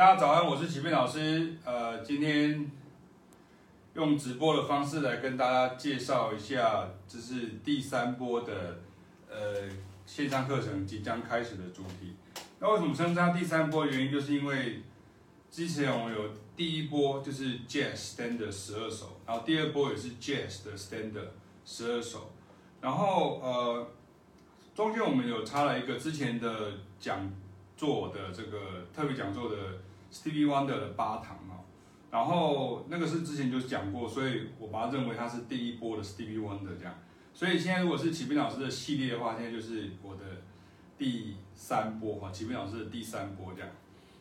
大家早安，我是启斌老师。呃，今天用直播的方式来跟大家介绍一下，这是第三波的呃线上课程即将开始的主题。那为什么称它第三波？原因就是因为之前我们有第一波就是 Jazz Standard 十二首，然后第二波也是 Jazz 的 Standard 十二首，然后呃中间我们有插了一个之前的讲座的这个特别讲座的 Stevie Wonder 的八堂，然后那个是之前就讲过，所以我把它认为它是第一波的 Stevie Wonder 这样。所以现在如果是启斌老师的系列的话，现在就是我的第三波哈，启斌老师的第三波这样。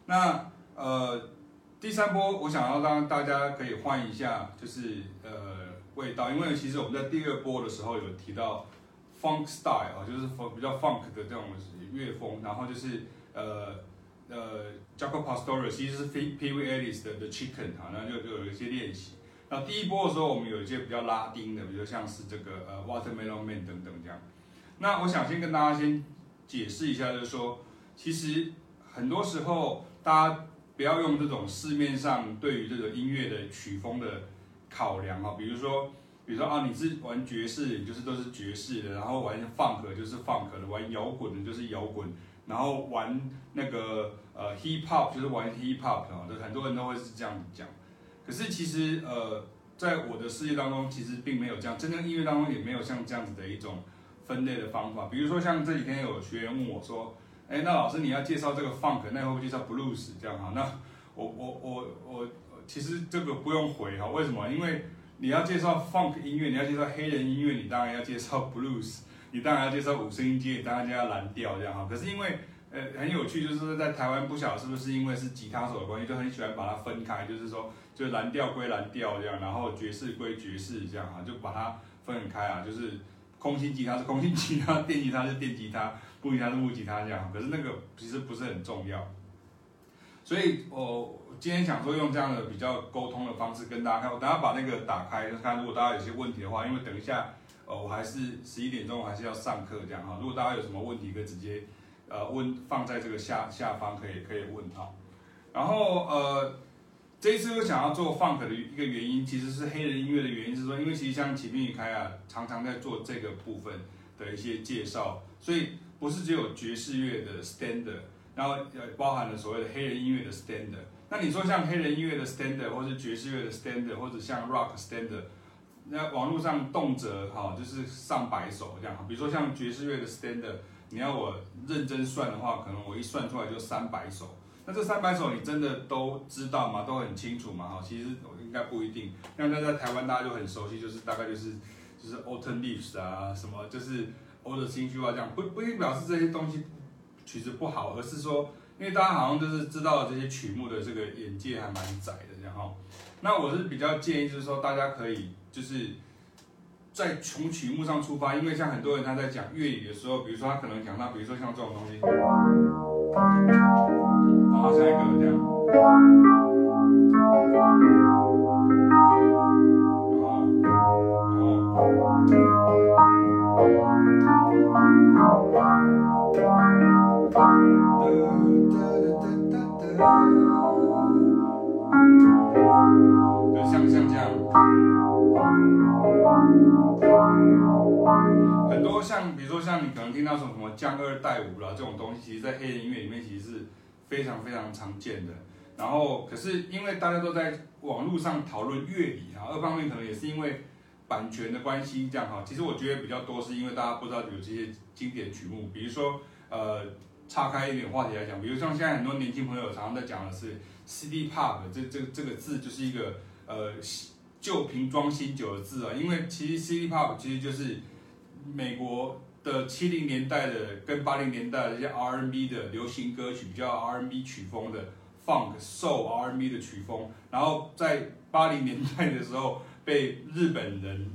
那呃第三波我想要让大家可以换一下，就是呃味道，因为其实我们在第二波的时候有提到 Funk Style 啊，就是比较 Funk 的这种乐风，然后就是呃呃 Jaco Pastorius 其实是 Pee Wee Ellis 的 The Chicken 哈，那就就有一些练习。那第一波的时候，我们有一些比较拉丁的，比如像是这个呃 Watermelon Man 等等这样。那我想先跟大家先解释一下，就是说，其实很多时候大家不要用这种市面上对于这个音乐的曲风的考量哈，比如说，比如说啊，你是玩爵士，就是都是爵士的，然后玩 Funk 就是 Funk 的，玩摇滚的就是摇滚，然后玩那个呃 Hip Hop 就是玩 Hip Hop 啊，就很多人都会是这样讲。可是其实呃，在我的世界当中，其实并没有这样，真正音乐当中也没有像这样子的一种分类的方法。比如说像这几天有学员问我说：“哎，那老师你要介绍这个 funk，那会不会介绍 blues 这样哈？”那 我我我我其实这个不用回哈，为什么？因为你要介绍 funk 音乐，你要介绍黑人音乐，你当然要介绍 blues，你当然要介绍五声音阶，你当然就要蓝调这样哈。可是因为呃很有趣，就是在台湾不晓得是不是因为是吉他手的关系，就很喜欢把它分开，就是说。就蓝调归蓝调这样，然后爵士归爵士这样哈，就把它分开啊。就是空心吉他是空心吉他，电吉他是电吉他，木吉他是木吉他这样。可是那个其实不是很重要。所以我今天想说用这样的比较沟通的方式跟大家看。我等下把那个打开看，如果大家有些问题的话，因为等一下呃我还是十一点钟还是要上课这样哈。如果大家有什么问题，可以直接呃问放在这个下下方可以可以问哈。然后呃。这一次我想要做 funk 的一个原因，其实是黑人音乐的原因是说，因为其实像启明与凯啊，常常在做这个部分的一些介绍，所以不是只有爵士乐的 standard，然后呃包含了所谓的黑人音乐的 standard。那你说像黑人音乐的 standard，或是爵士乐的 standard，或者像 rock standard，那网络上动辄哈就是上百首这样，比如说像爵士乐的 standard，你要我认真算的话，可能我一算出来就三百首。那这三百首你真的都知道吗？都很清楚吗？哈，其实应该不一定。像在在台湾大家就很熟悉，就是大概就是就是 Autumn Leaves 啊，什么就是 Old 的新区啊这样，不不一定表示这些东西曲子不好，而是说，因为大家好像就是知道这些曲目的这个眼界还蛮窄的，然后，那我是比较建议就是说，大家可以就是在从曲目上出发，因为像很多人他在讲粤语的时候，比如说他可能讲到，比如说像这种东西。好，下一个这样。很多像，比如说像你可能听到什么什么降二带五啦这种东西，其实在黑人音乐里面其实是。非常非常常见的，然后可是因为大家都在网络上讨论乐理啊，二方面可能也是因为版权的关系这样哈，其实我觉得比较多是因为大家不知道有这些经典曲目，比如说呃，岔开一点话题来讲，比如像现在很多年轻朋友常常在讲的是 CD pop，这这这个字就是一个呃旧瓶装新酒的字啊，因为其实 C-pop 其实就是美国的七零年代的跟八零年代的这些 R&B 的流行歌曲，比较 R&B 曲风的 Funk Soul R&B 的曲风，然后在八零年代的时候。被日本人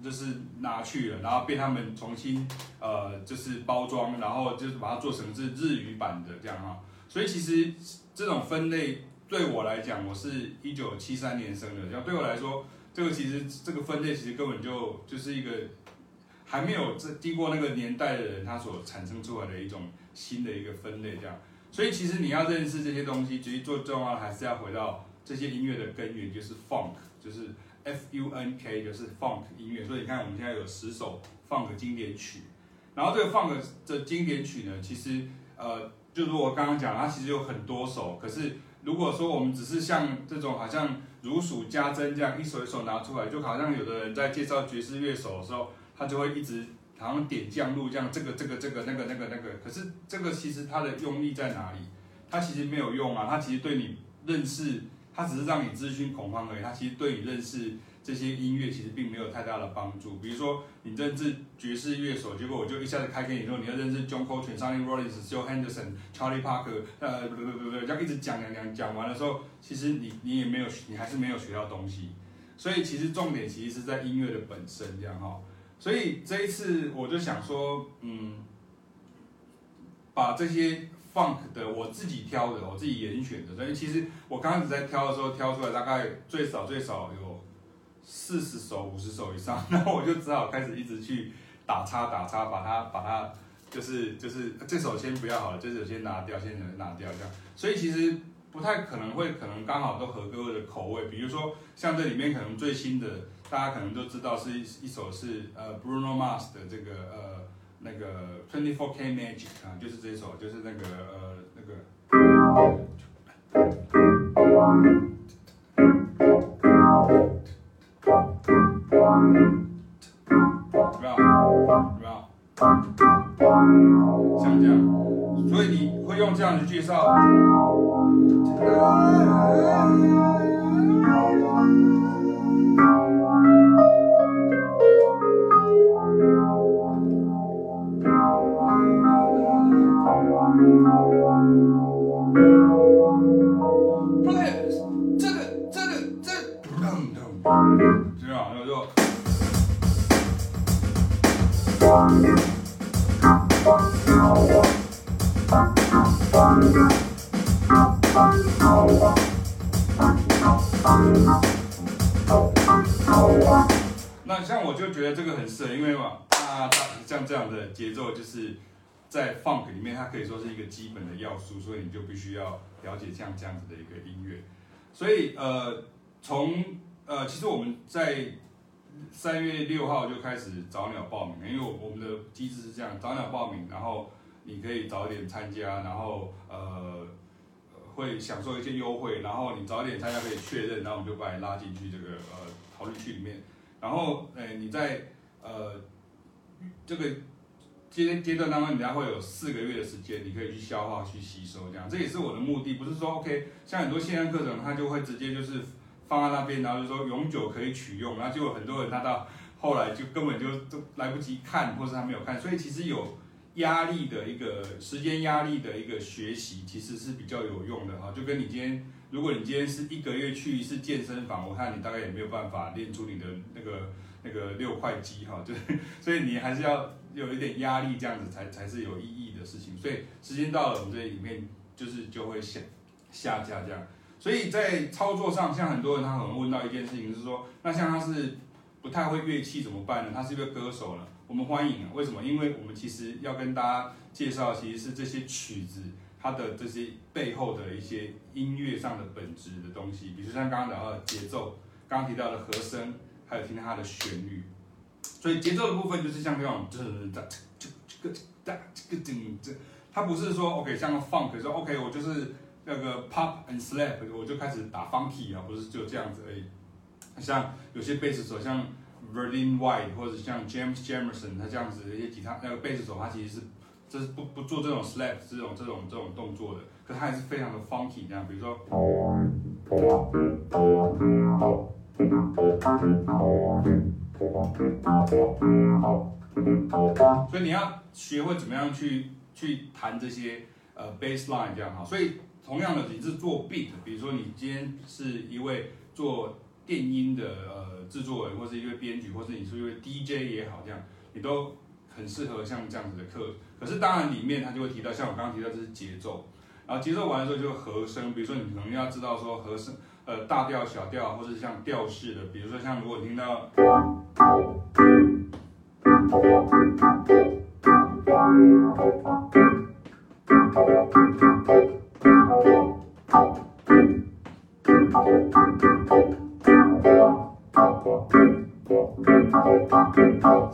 就是拿去了，然后被他们重新呃就是包装，然后就是把它做成是日语版的这样啊。所以其实这种分类对我来讲，我是一九七三年生的，这样对我来说，这个其实这个分类其实根本就就是一个还没有这经过那个年代的人他所产生出来的一种新的一个分类这样。所以其实你要认识这些东西，其实最重要的还是要回到这些音乐的根源，就是 funk，就是。F U N K 就是 Funk 音乐，所以你看我们现在有十首 Funk 经典曲，然后这个 Funk 的经典曲呢，其实呃，就如我刚刚讲，它其实有很多首。可是如果说我们只是像这种好像如数家珍这样一首一首拿出来，就好像有的人在介绍爵士乐手的时候，他就会一直好像点将录这样，这个这个这个那个那个那个。可是这个其实它的用意在哪里？它其实没有用啊，它其实对你认识。它只是让你资讯恐慌而已，它其实对你认识这些音乐其实并没有太大的帮助。比如说你认识爵士乐手，结果我就一下子开给你说你要认识 John Coltrane、Sonny Rollins、Joe Henderson、Charlie Parker，呃，不不不不，这样一直讲讲讲讲完的时候，其实你你也没有，你还是没有学到东西。所以其实重点其实是在音乐的本身这样哈。所以这一次我就想说，嗯，把这些。Funk 的我自己挑的，我自己严选的，所以其实我刚开始在挑的时候，挑出来大概最少最少有四十首、五十首以上，然后我就只好开始一直去打叉打叉，把它把它就是就是这首先不要好了，这首先拿掉，先拿掉这样。所以其实不太可能会可能刚好都合各位的口味，比如说像这里面可能最新的，大家可能都知道是一一首是呃 Bruno Mars 的这个呃。那个 Twenty Four K Magic 啊，就是这首，就是那个呃那个，像这样，所以你会用这样的介绍。这样的节奏就是在 funk 里面，它可以说是一个基本的要素，所以你就必须要了解像这样子的一个音乐。所以呃，从呃，其实我们在三月六号就开始早鸟报名，因为我们的机制是这样，早鸟报名，然后你可以早点参加，然后呃。会享受一些优惠，然后你早点参加可以确认，然后我们就把你拉进去这个呃讨论区里面。然后诶你在呃这个阶阶段当中，你还会有四个月的时间，你可以去消化、去吸收这样。这也是我的目的，不是说 OK，像很多线上课程，它就会直接就是放在那边，然后就说永久可以取用，然后就有很多人他到后来就根本就都来不及看，或是他没有看，所以其实有。压力的一个时间压力的一个学习，其实是比较有用的哈。就跟你今天，如果你今天是一个月去一次健身房，我看你大概也没有办法练出你的那个那个六块肌哈。就是所以你还是要有一点压力，这样子才才是有意义的事情。所以时间到了，我们这里面就是就会下下架这样。所以在操作上，像很多人他可能问到一件事情是说，那像他是不太会乐器怎么办呢？他是一个歌手呢？我们欢迎啊！为什么？因为我们其实要跟大家介绍，其实是这些曲子它的这些背后的一些音乐上的本质的东西，比如像刚刚聊到的节奏，刚刚提到的和声，还有听到它的旋律。所以节奏的部分就是像这种，这这这这个这个这，它不是说 OK 像个 funk 说 OK 我就是那个 pop and slap 我就开始打 funky 啊，不是就这样子而已。像有些贝斯手像。Verdine White 或者像 James Jamerson 他这样子的一些吉他那个贝斯手，他其实是这是不不做这种 slap 这种这种这种动作的，可他还是非常的 funky 这样，比如说，所以你要学会怎么样去去弹这些呃 bass line 这样哈，所以同样的你是做 beat，比如说你今天是一位做电音的呃制作人，或是一位编剧，或是你是一位 DJ 也好，这样你都很适合像这样子的课。可是当然里面他就会提到，像我刚刚提到这是节奏，然后节奏完了之后就和声，比如说你可能要知道说和声呃大调、小调，或是像调式的，比如说像如果听到。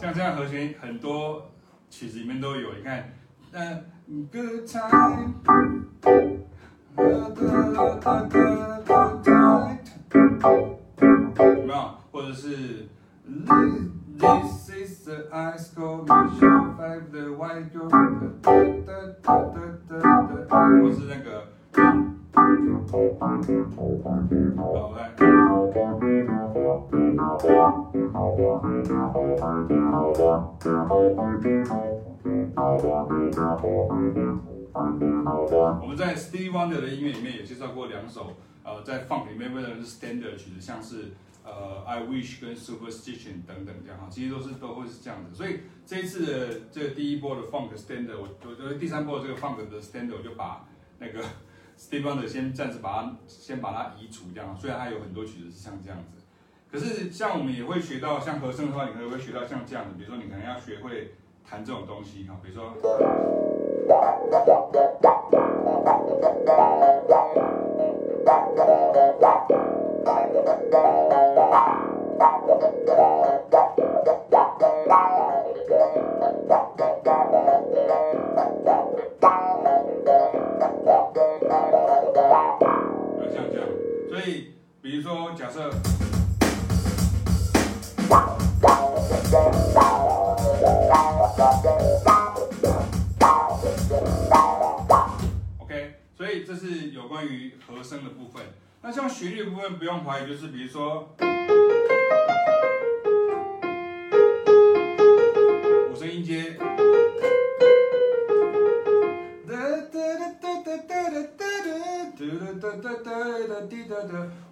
像这样和弦，很多曲子里面都有。你看，嗯，Good time，有没有？或者是，This is the ice cold mission of the white girl，或是那个，好来。我们在 Steve Wonder 的音乐里面也介绍过两首，呃，在 Funk 里面为了是 Standard 曲子，像是呃 I Wish 跟 Superstition 等等这样哈，其实都是都会是这样子。所以这一次的这第一波的 Funk Standard，我我觉得第三波的这个 Funk 的 Standard，我就把那个 Steve Wonder 先暂时把它先把它移除掉，虽然它有很多曲子是像这样子。可是，像我们也会学到，像和声的话，你可能会学到像这样的，比如说，你可能要学会弹这种东西哈，比如说，像这样，所以，比如说，假设。声的部分。那像旋律部分不用怀疑，就是比如说五声音阶。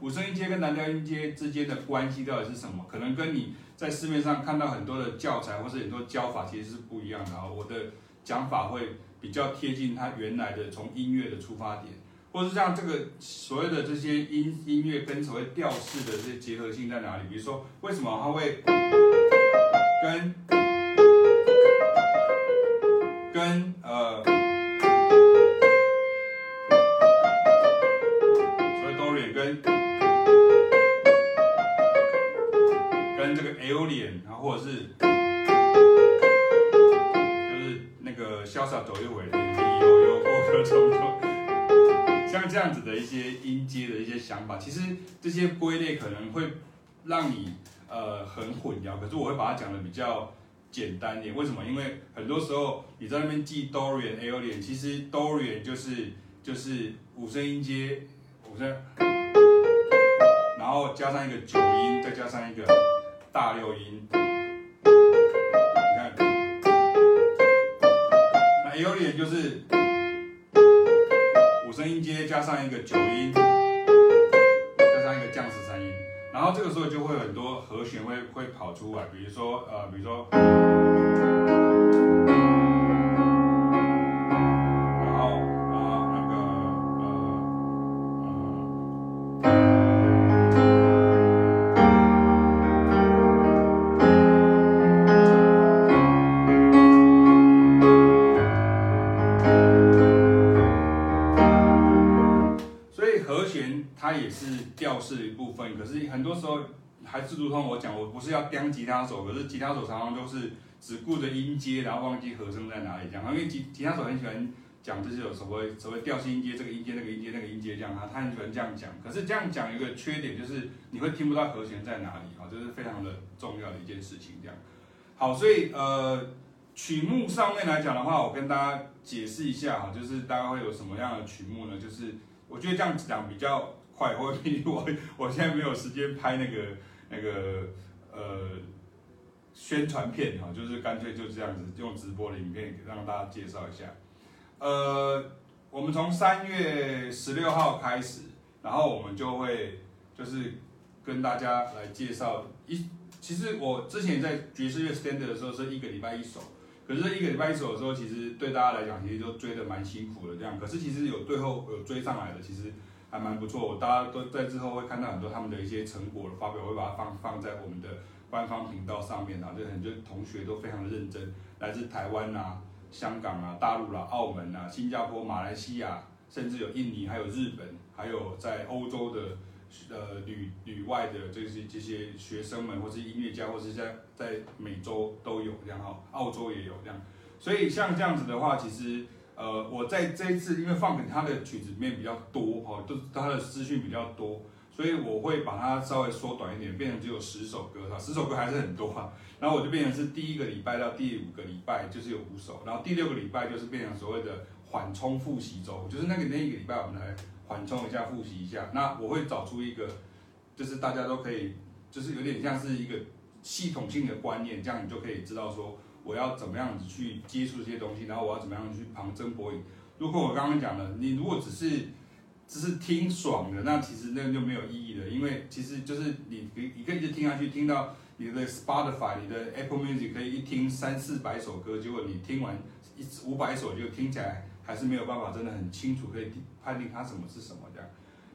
五声音阶跟蓝调音阶之间的关系到底是什么？可能跟你在市面上看到很多的教材或是很多教法其实是不一样的啊。我的讲法会比较贴近它原来的从音乐的出发点，或是像这个所谓的这些音音乐跟所谓调式的这些结合性在哪里？比如说，为什么它会跟跟呃。跟这个 Aeolian 然后或者是就是那个潇洒走一回，悠悠过客匆匆，像这样子的一些音阶的一些想法，其实这些归类可能会让你呃很混淆，可是我会把它讲的比较简单点。为什么？因为很多时候你在那边记 dorian、elian，其实 Dorian 就是就是五声音阶，五声。然后加上一个九音，再加上一个大六音，你看，那 ai 脸就是声音阶加上一个九音，加上一个降十三音，然后这个时候就会很多和弦会会跑出来，比如说呃，比如说。时候还是如同我讲，我不是要钉吉他手，可是吉他手常常都是只顾着音阶，然后忘记和声在哪里这样。因为吉吉他手很喜欢讲这些有所谓所谓调性音阶，这个音阶那个音阶那个音阶这样啊，他很喜欢这样讲。可是这样讲有一个缺点，就是你会听不到和弦在哪里啊，这是非常的重要的一件事情。这样，好，所以呃，曲目上面来讲的话，我跟大家解释一下哈，就是大概会有什么样的曲目呢？就是我觉得这样讲比较快，或者我我现在没有时间拍那个那个呃。宣传片哈，就是干脆就这样子用直播的影片让大家介绍一下。呃，我们从三月十六号开始，然后我们就会就是跟大家来介绍一。其实我之前在爵士乐 standard 的时候是一个礼拜一首，可是一个礼拜一首的时候，其实对大家来讲其实都追得蛮辛苦的这样。可是其实有最后有追上来的，其实还蛮不错。大家都在之后会看到很多他们的一些成果的发表，我会把它放放在我们的。官方频道上面啊，就很多同学都非常的认真，来自台湾啊、香港啊、大陆啦、澳门啊、新加坡、马来西亚，甚至有印尼，还有日本，还有在欧洲的呃旅旅外的这些这些学生们，或是音乐家，或是在在美洲都有这样哈，澳洲也有这样。所以像这样子的话，其实呃我在这一次，因为放给他的曲子里面比较多哈，都他的资讯比较多。所以我会把它稍微缩短一点，变成只有十首歌哈，十首歌还是很多哈。然后我就变成是第一个礼拜到第五个礼拜就是有五首，然后第六个礼拜就是变成所谓的缓冲复习周，就是那个那一个礼拜我们来缓冲一下复习一下。那我会找出一个，就是大家都可以，就是有点像是一个系统性的观念，这样你就可以知道说我要怎么样子去接触这些东西，然后我要怎么样去旁征博引。如果我刚刚讲的，你如果只是只是听爽的，那其实那就没有意义了，因为其实就是你你你可以一直听下去，听到你的 Spotify、你的 Apple Music 可以一听三四百首歌，结果你听完一五百首就听起来还是没有办法真的很清楚可以判定它什么是什么这样。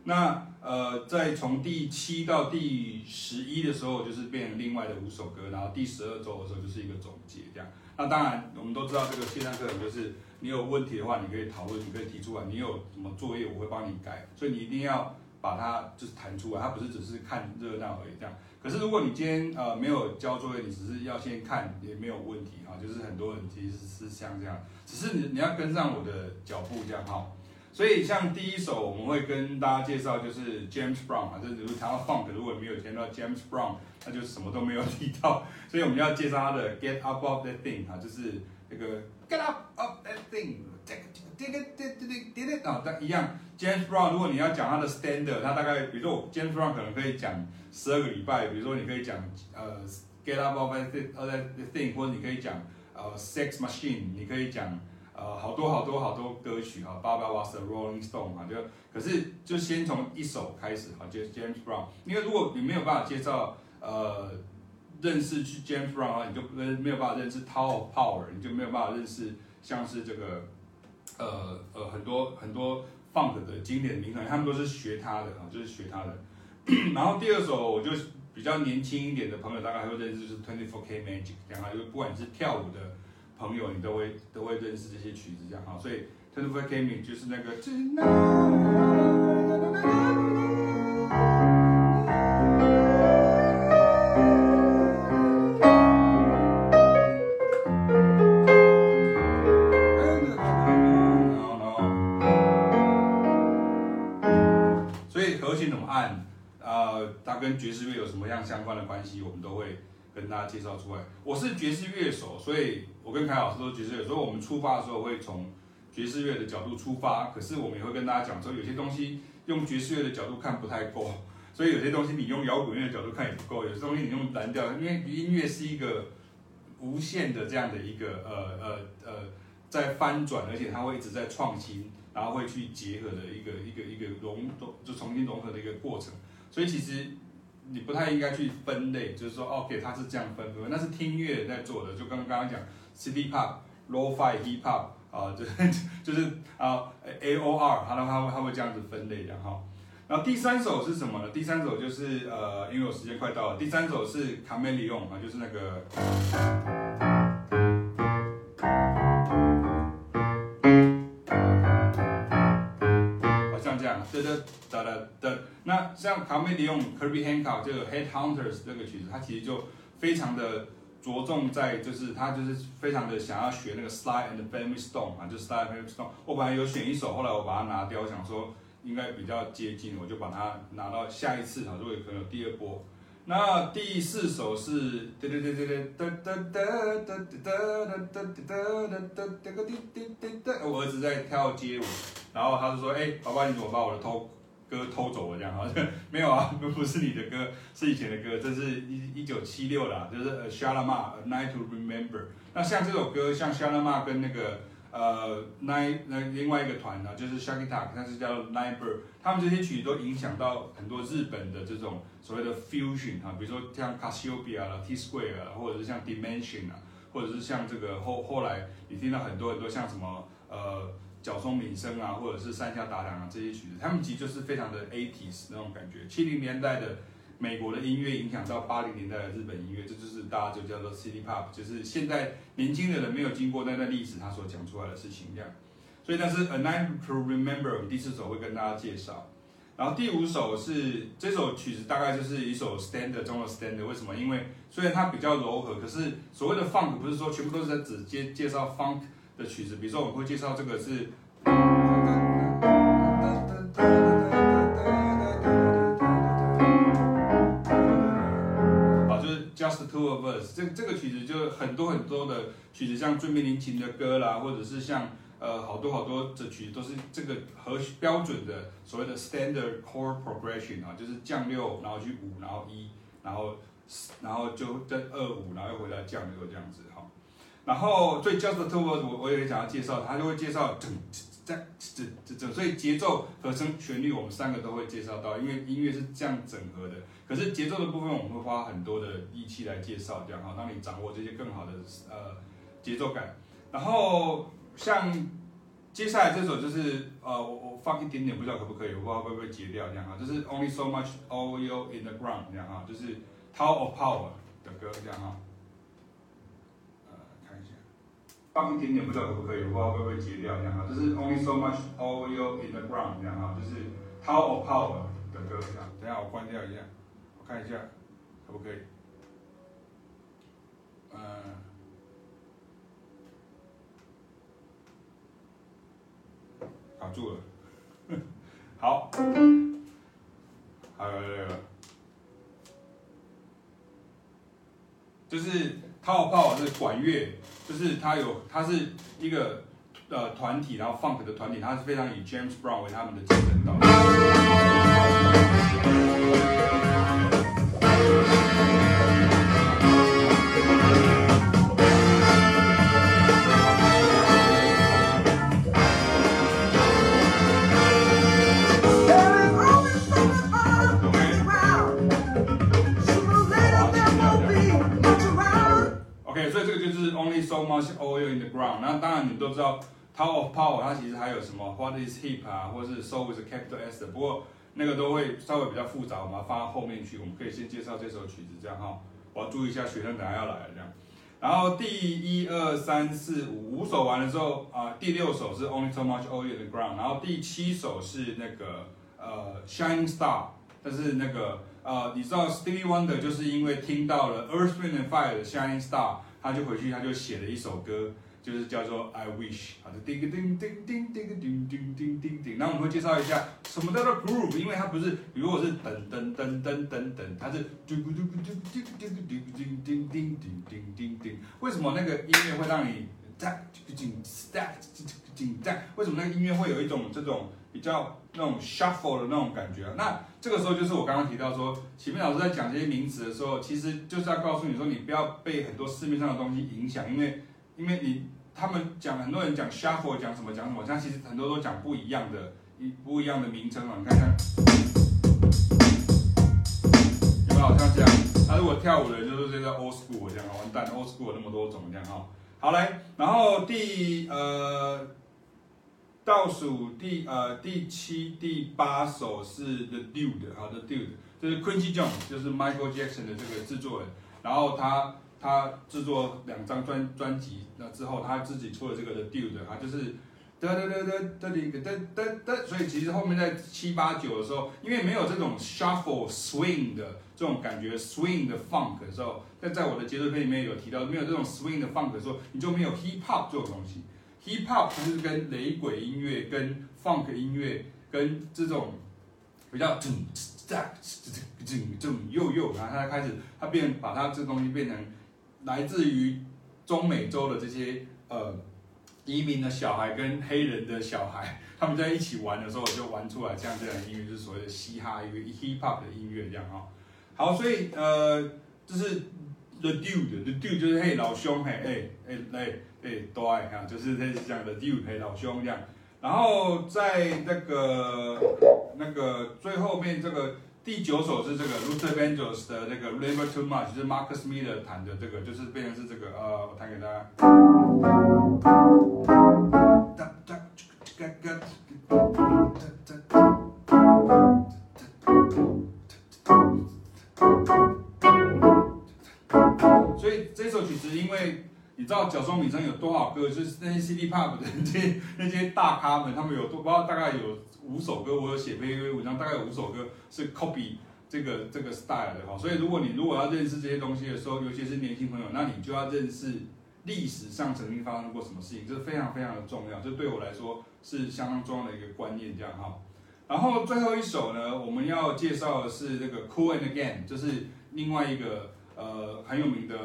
那呃，在从第七到第十一的时候，就是变成另外的五首歌，然后第十二周的时候就是一个总结这样。那当然我们都知道这个线上课程就是。你有问题的话，你可以讨论，你可以提出来。你有什么作业，我会帮你改。所以你一定要把它就是弹出来，它不是只是看热闹而已这样。可是如果你今天呃没有交作业，你只是要先看也没有问题哈。就是很多人其实是像这样，只是你你要跟上我的脚步这样哈。所以像第一首我们会跟大家介绍就是 James Brown 啊，就是如果谈到 Funk，如果没有提到 James Brown，那就什么都没有提到。所以我们要介绍他的 Get Up Off That Thing 啊，就是这个。Get up, Off that thing，这个这个这个这个这个啊，一样。James Brown，如果你要讲他的 standard，他大概，比如说我 James Brown 可能可以讲十二个礼拜。比如说你可以讲呃 Get up, Off that thing，或者你可以讲呃 Sex Machine，你可以讲呃好多好多好多歌曲哈，Baba was a Rolling Stone 哈，就可是就先从一首开始哈，就 James Brown。因为如果你没有办法介绍呃。认识去 James Brown 啊，你就没没有办法认识 Tower Power，你就没有办法认识像是这个呃呃很多很多 Funk 的经典名团，他们都是学他的啊，就是学他的。然后第二首我就比较年轻一点的朋友，大概会认识就是 Twenty Four K Magic 这样啊，就不管你是跳舞的朋友，你都会都会认识这些曲子这样哈，所以 Twenty Four K Magic 就是那个。所以核心怎么按？呃，它跟爵士乐有什么样相关的关系，我们都会跟大家介绍出来。我是爵士乐手，所以我跟凯老师都是爵士乐，所以我们出发的时候会从爵士乐的角度出发。可是我们也会跟大家讲说，有些东西用爵士乐的角度看不太够，所以有些东西你用摇滚乐的角度看也不够，有些东西你用蓝调，因为音乐是一个无限的这样的一个呃呃呃在翻转，而且它会一直在创新，然后会去结合的一个一个一个融就重新融合的一个过程。所以其实。你不太应该去分类，就是说，OK，它是这样分，那是听乐在做的，就跟刚刚讲，City Pop、Lo-Fi Hip Hop 啊，就是 就是啊，AOR，它的话会它会这样子分类的哈。然后第三首是什么呢？第三首就是呃，因为我时间快到了，第三首是 Chameleon 啊，就是那个。哒哒哒，那像卡梅利用 Kirby Hancock 这个 Headhunters 这个曲子，它其实就非常的着重在就是他就是非常的想要学那个 Sly and the Family Stone 啊，就 Sly and the Family Stone。我本来有选一首，后来我把它拿掉，我想说应该比较接近，我就把它拿到下一次啊，如果有可能有第二波。那第四首是哒哒哒哒哒哒哒哒哒哒哒哒哒哒哒哒哒，我儿子在跳街舞，然后他就说：“哎，爸爸你怎么把我的头歌偷走了？”这样好像 没有啊，那 不是你的歌，是以前的歌，这是一一九七六啦，就是呃 Shalamar A Night to Remember。那像这首歌，像 Shalama 跟那个。呃，Nine 那另外一个团呢，就是 Shaggy Talk，但是叫 Nine Bird，他们这些曲都影响到很多日本的这种所谓的 fusion 啊，比如说像 Cassiopeia 啦、T Square 啊，或者是像 Dimension 啊，或者是像这个后后来你听到很多很多像什么呃角松敏生啊，或者是山下达郎啊这些曲子，他们其实就是非常的 eighties 那种感觉，七零年代的。美国的音乐影响到八零年代的日本音乐，这就是大家就叫做 City Pop，就是现在年轻的人没有经过那段历史，他所讲出来的事情这样。所以，但是 A Night to Remember 第四首会跟大家介绍，然后第五首是这首曲子大概就是一首 Standard 中的 Standard，为什么？因为虽然它比较柔和，可是所谓的 Funk 不是说全部都是在只介介绍 Funk 的曲子，比如说我们会介绍这个是。好，就是 Just two of us，这这个曲子就很多很多的曲子，像《椎名林檎的歌》啦，或者是像呃好多好多的曲子都是这个和标准的所谓的 standard chord progression 啊，就是降六，然后去五，然后一，然后然后就在二五，然后又回来降六这样子哈。然后所以 Just two of us，我我也想要介绍，他就会介绍整这这这这，所以节奏、和声、旋律，我们三个都会介绍到，因为音乐是这样整合的。可是节奏的部分，我们会花很多的力气来介绍，这样哈，让你掌握这些更好的呃节奏感。然后像接下来这首就是呃，我我放一点点，不知道可不可以，我不知道会不会截掉这样哈，就是 Only So Much Oil in the Ground 这样哈，就是 Tower of Power 的歌这样哈。呃，看一下，放一点点，不知道可不可以，我不知道会不会截掉这样哈，就是 Only So Much Oil in the Ground 这样哈，就是 Tower of Power 的歌这样。等下我关掉一下。我看一下，可不可以？嗯，卡住了。好，还有这个，就是泡泡是管乐，就是他有，他是一个呃团体，然后 funk 的团体，他是非常以 James Brown 为他们的精神导师。所以这个就是 Only So much oil in the ground。那当然，你都知道 Tower of Power，它其实还有什么 What is hip 啊，或是 So with a capital S 的。不过那个都会稍微比较复杂，我们要放到后面去。我们可以先介绍这首曲子，这样哈。我要注意一下，学生等下要来了这样。然后第一二三四五五首完了之后啊，第六首是 Only So Much Oil in the Ground。然后第七首是那个呃 Shining Star。但是那个呃，你知道 Stevie Wonder 就是因为听到了 Earth Wind and Fire 的 Shining Star。他就回去，他就写了一首歌，就是叫做《I Wish》啊，这叮个叮叮叮叮叮叮叮叮叮叮。然后我们会介绍一下什么叫做 groove，因为它不是，比如我是噔噔噔噔噔噔，它是嘟嘟嘟嘟嘟嘟嘟嘟嘟嘟嘟嘟嘟。为什么那个音乐会让你在紧在紧在？为什么那个音乐会有一种这种？比较那种 shuffle 的那种感觉？那这个时候就是我刚刚提到说，启明老师在讲这些名词的时候，其实就是要告诉你说，你不要被很多市面上的东西影响，因为，因为你他们讲很多人讲 shuffle 讲什么讲什么，但其实很多都讲不一样的，一不一样的名称啊。你看看，有没有像这样？他如果跳舞的人就是这个 old school 这样，完蛋，old school 那么多种这样哈。好来，然后第呃。倒数第呃第七第八首是 The Dude 好 The Dude 就是 Quincy Jones 就是 Michael Jackson 的这个制作人，然后他他制作两张专专辑，那之后他自己出了这个 The Dude 啊就是哒哒哒哒哒哒哒哒哒，所以其实后面在七八九的时候，因为没有这种 shuffle swing 的。这种感觉 swing 的 funk 的时候，在在我的节奏片里面有提到，没有这种 swing 的 funk 的时候，你就没有 hip hop 这种东西。Hip hop 就是跟雷鬼音乐、跟 funk 音乐、跟这种比较噔噔噔噔又又，然后它开始它变把它这东西变成来自于中美洲的这些呃移民的小孩跟黑人的小孩。他们在一起玩的时候，就玩出来像这样的音乐，就是所谓的嘻哈一个、hip hop 的音乐这样哈。好，所以呃，就是 the dude，the dude 就是嘿老兄嘿哎哎哎哎都爱哈，就是类似这样的 dude 嘿老兄这样。然后在那个那个最后面这个第九首是这个 Luther Vandross 的那个 Never Too Much，就是 Marcus Miller 弹的这个，就是变成是这个呃，我弹给大家。其实，因为你知道角松敏生有多少歌，就是那些 CD pop 的那些那些大咖们，他们有多不知道大概有五首歌，我有写篇文章，大概有五首歌是 copy 这个这个 style 的哈。所以如果你如果要认识这些东西的时候，尤其是年轻朋友，那你就要认识。历史上曾经发生过什么事情，这是非常非常的重要，这对我来说是相当重要的一个观念，这样哈。然后最后一首呢，我们要介绍的是这个 Cool and Again，就是另外一个呃很有名的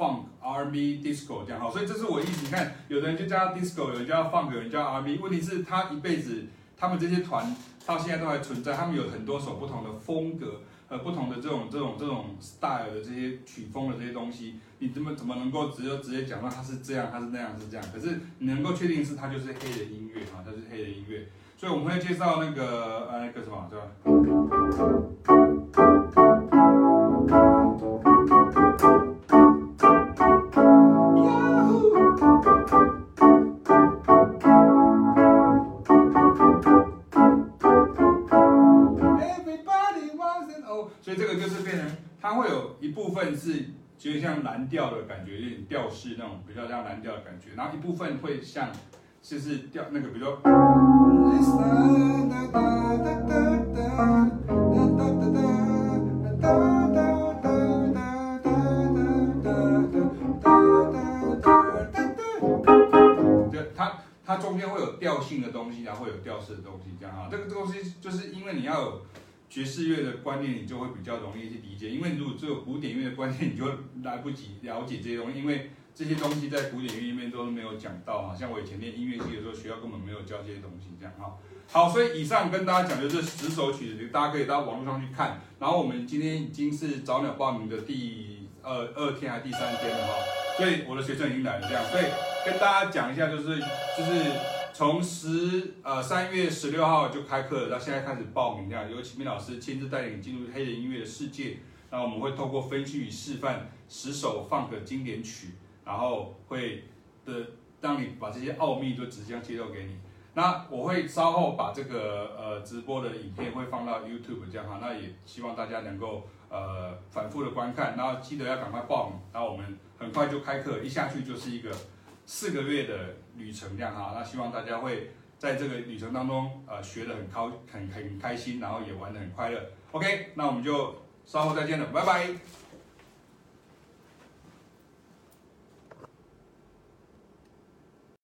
Funk R&B Disco 这样哈。所以这是我意思，你看，有的人就叫 Disco，有人叫 Funk，有人叫 R&B。问题是，他一辈子，他们这些团到现在都还存在，他们有很多首不同的风格。呃，不同的这种这种这种 style 的这些曲风的这些东西，你怎么怎么能够直接直接讲到它是这样，它是那样，是这样？可是你能够确定是它就是黑人音乐啊，它是黑人音乐。所以我们会介绍那个呃那个什么，对吧？是就像蓝调的感觉，有点调式那种比较像蓝调的感觉，然后一部分会像就是调那个比较，就它它中间会有调性的东西，然后会有调式的东西，这样啊，这个东西就是因为你要有。爵士乐的观念，你就会比较容易去理解，因为如果只有古典乐的观念，你就来不及了解这些东西，因为这些东西在古典乐里面都没有讲到哈。像我以前念音乐系的时候，学校根本没有教这些东西，这样哈。好，所以以上跟大家讲的这十首曲子，大家可以到网络上去看。然后我们今天已经是早鸟报名的第二二天还是第三天了哈，所以我的学生已经来了，这样，所以跟大家讲一下，就是就是。从十呃三月十六号就开课了，到现在开始报名，这样由启明老师亲自带领进入黑人音乐的世界。那我们会透过分析与示范十首 Funk 经典曲，然后会的让你把这些奥秘都直接揭露给你。那我会稍后把这个呃直播的影片会放到 YouTube 这样哈，那也希望大家能够呃反复的观看，然后记得要赶快报名，然后我们很快就开课，一下去就是一个。四个月的旅程，量哈，那希望大家会在这个旅程当中，呃，学得很高很很开心，然后也玩得很快乐。OK，那我们就稍后再见了，拜拜。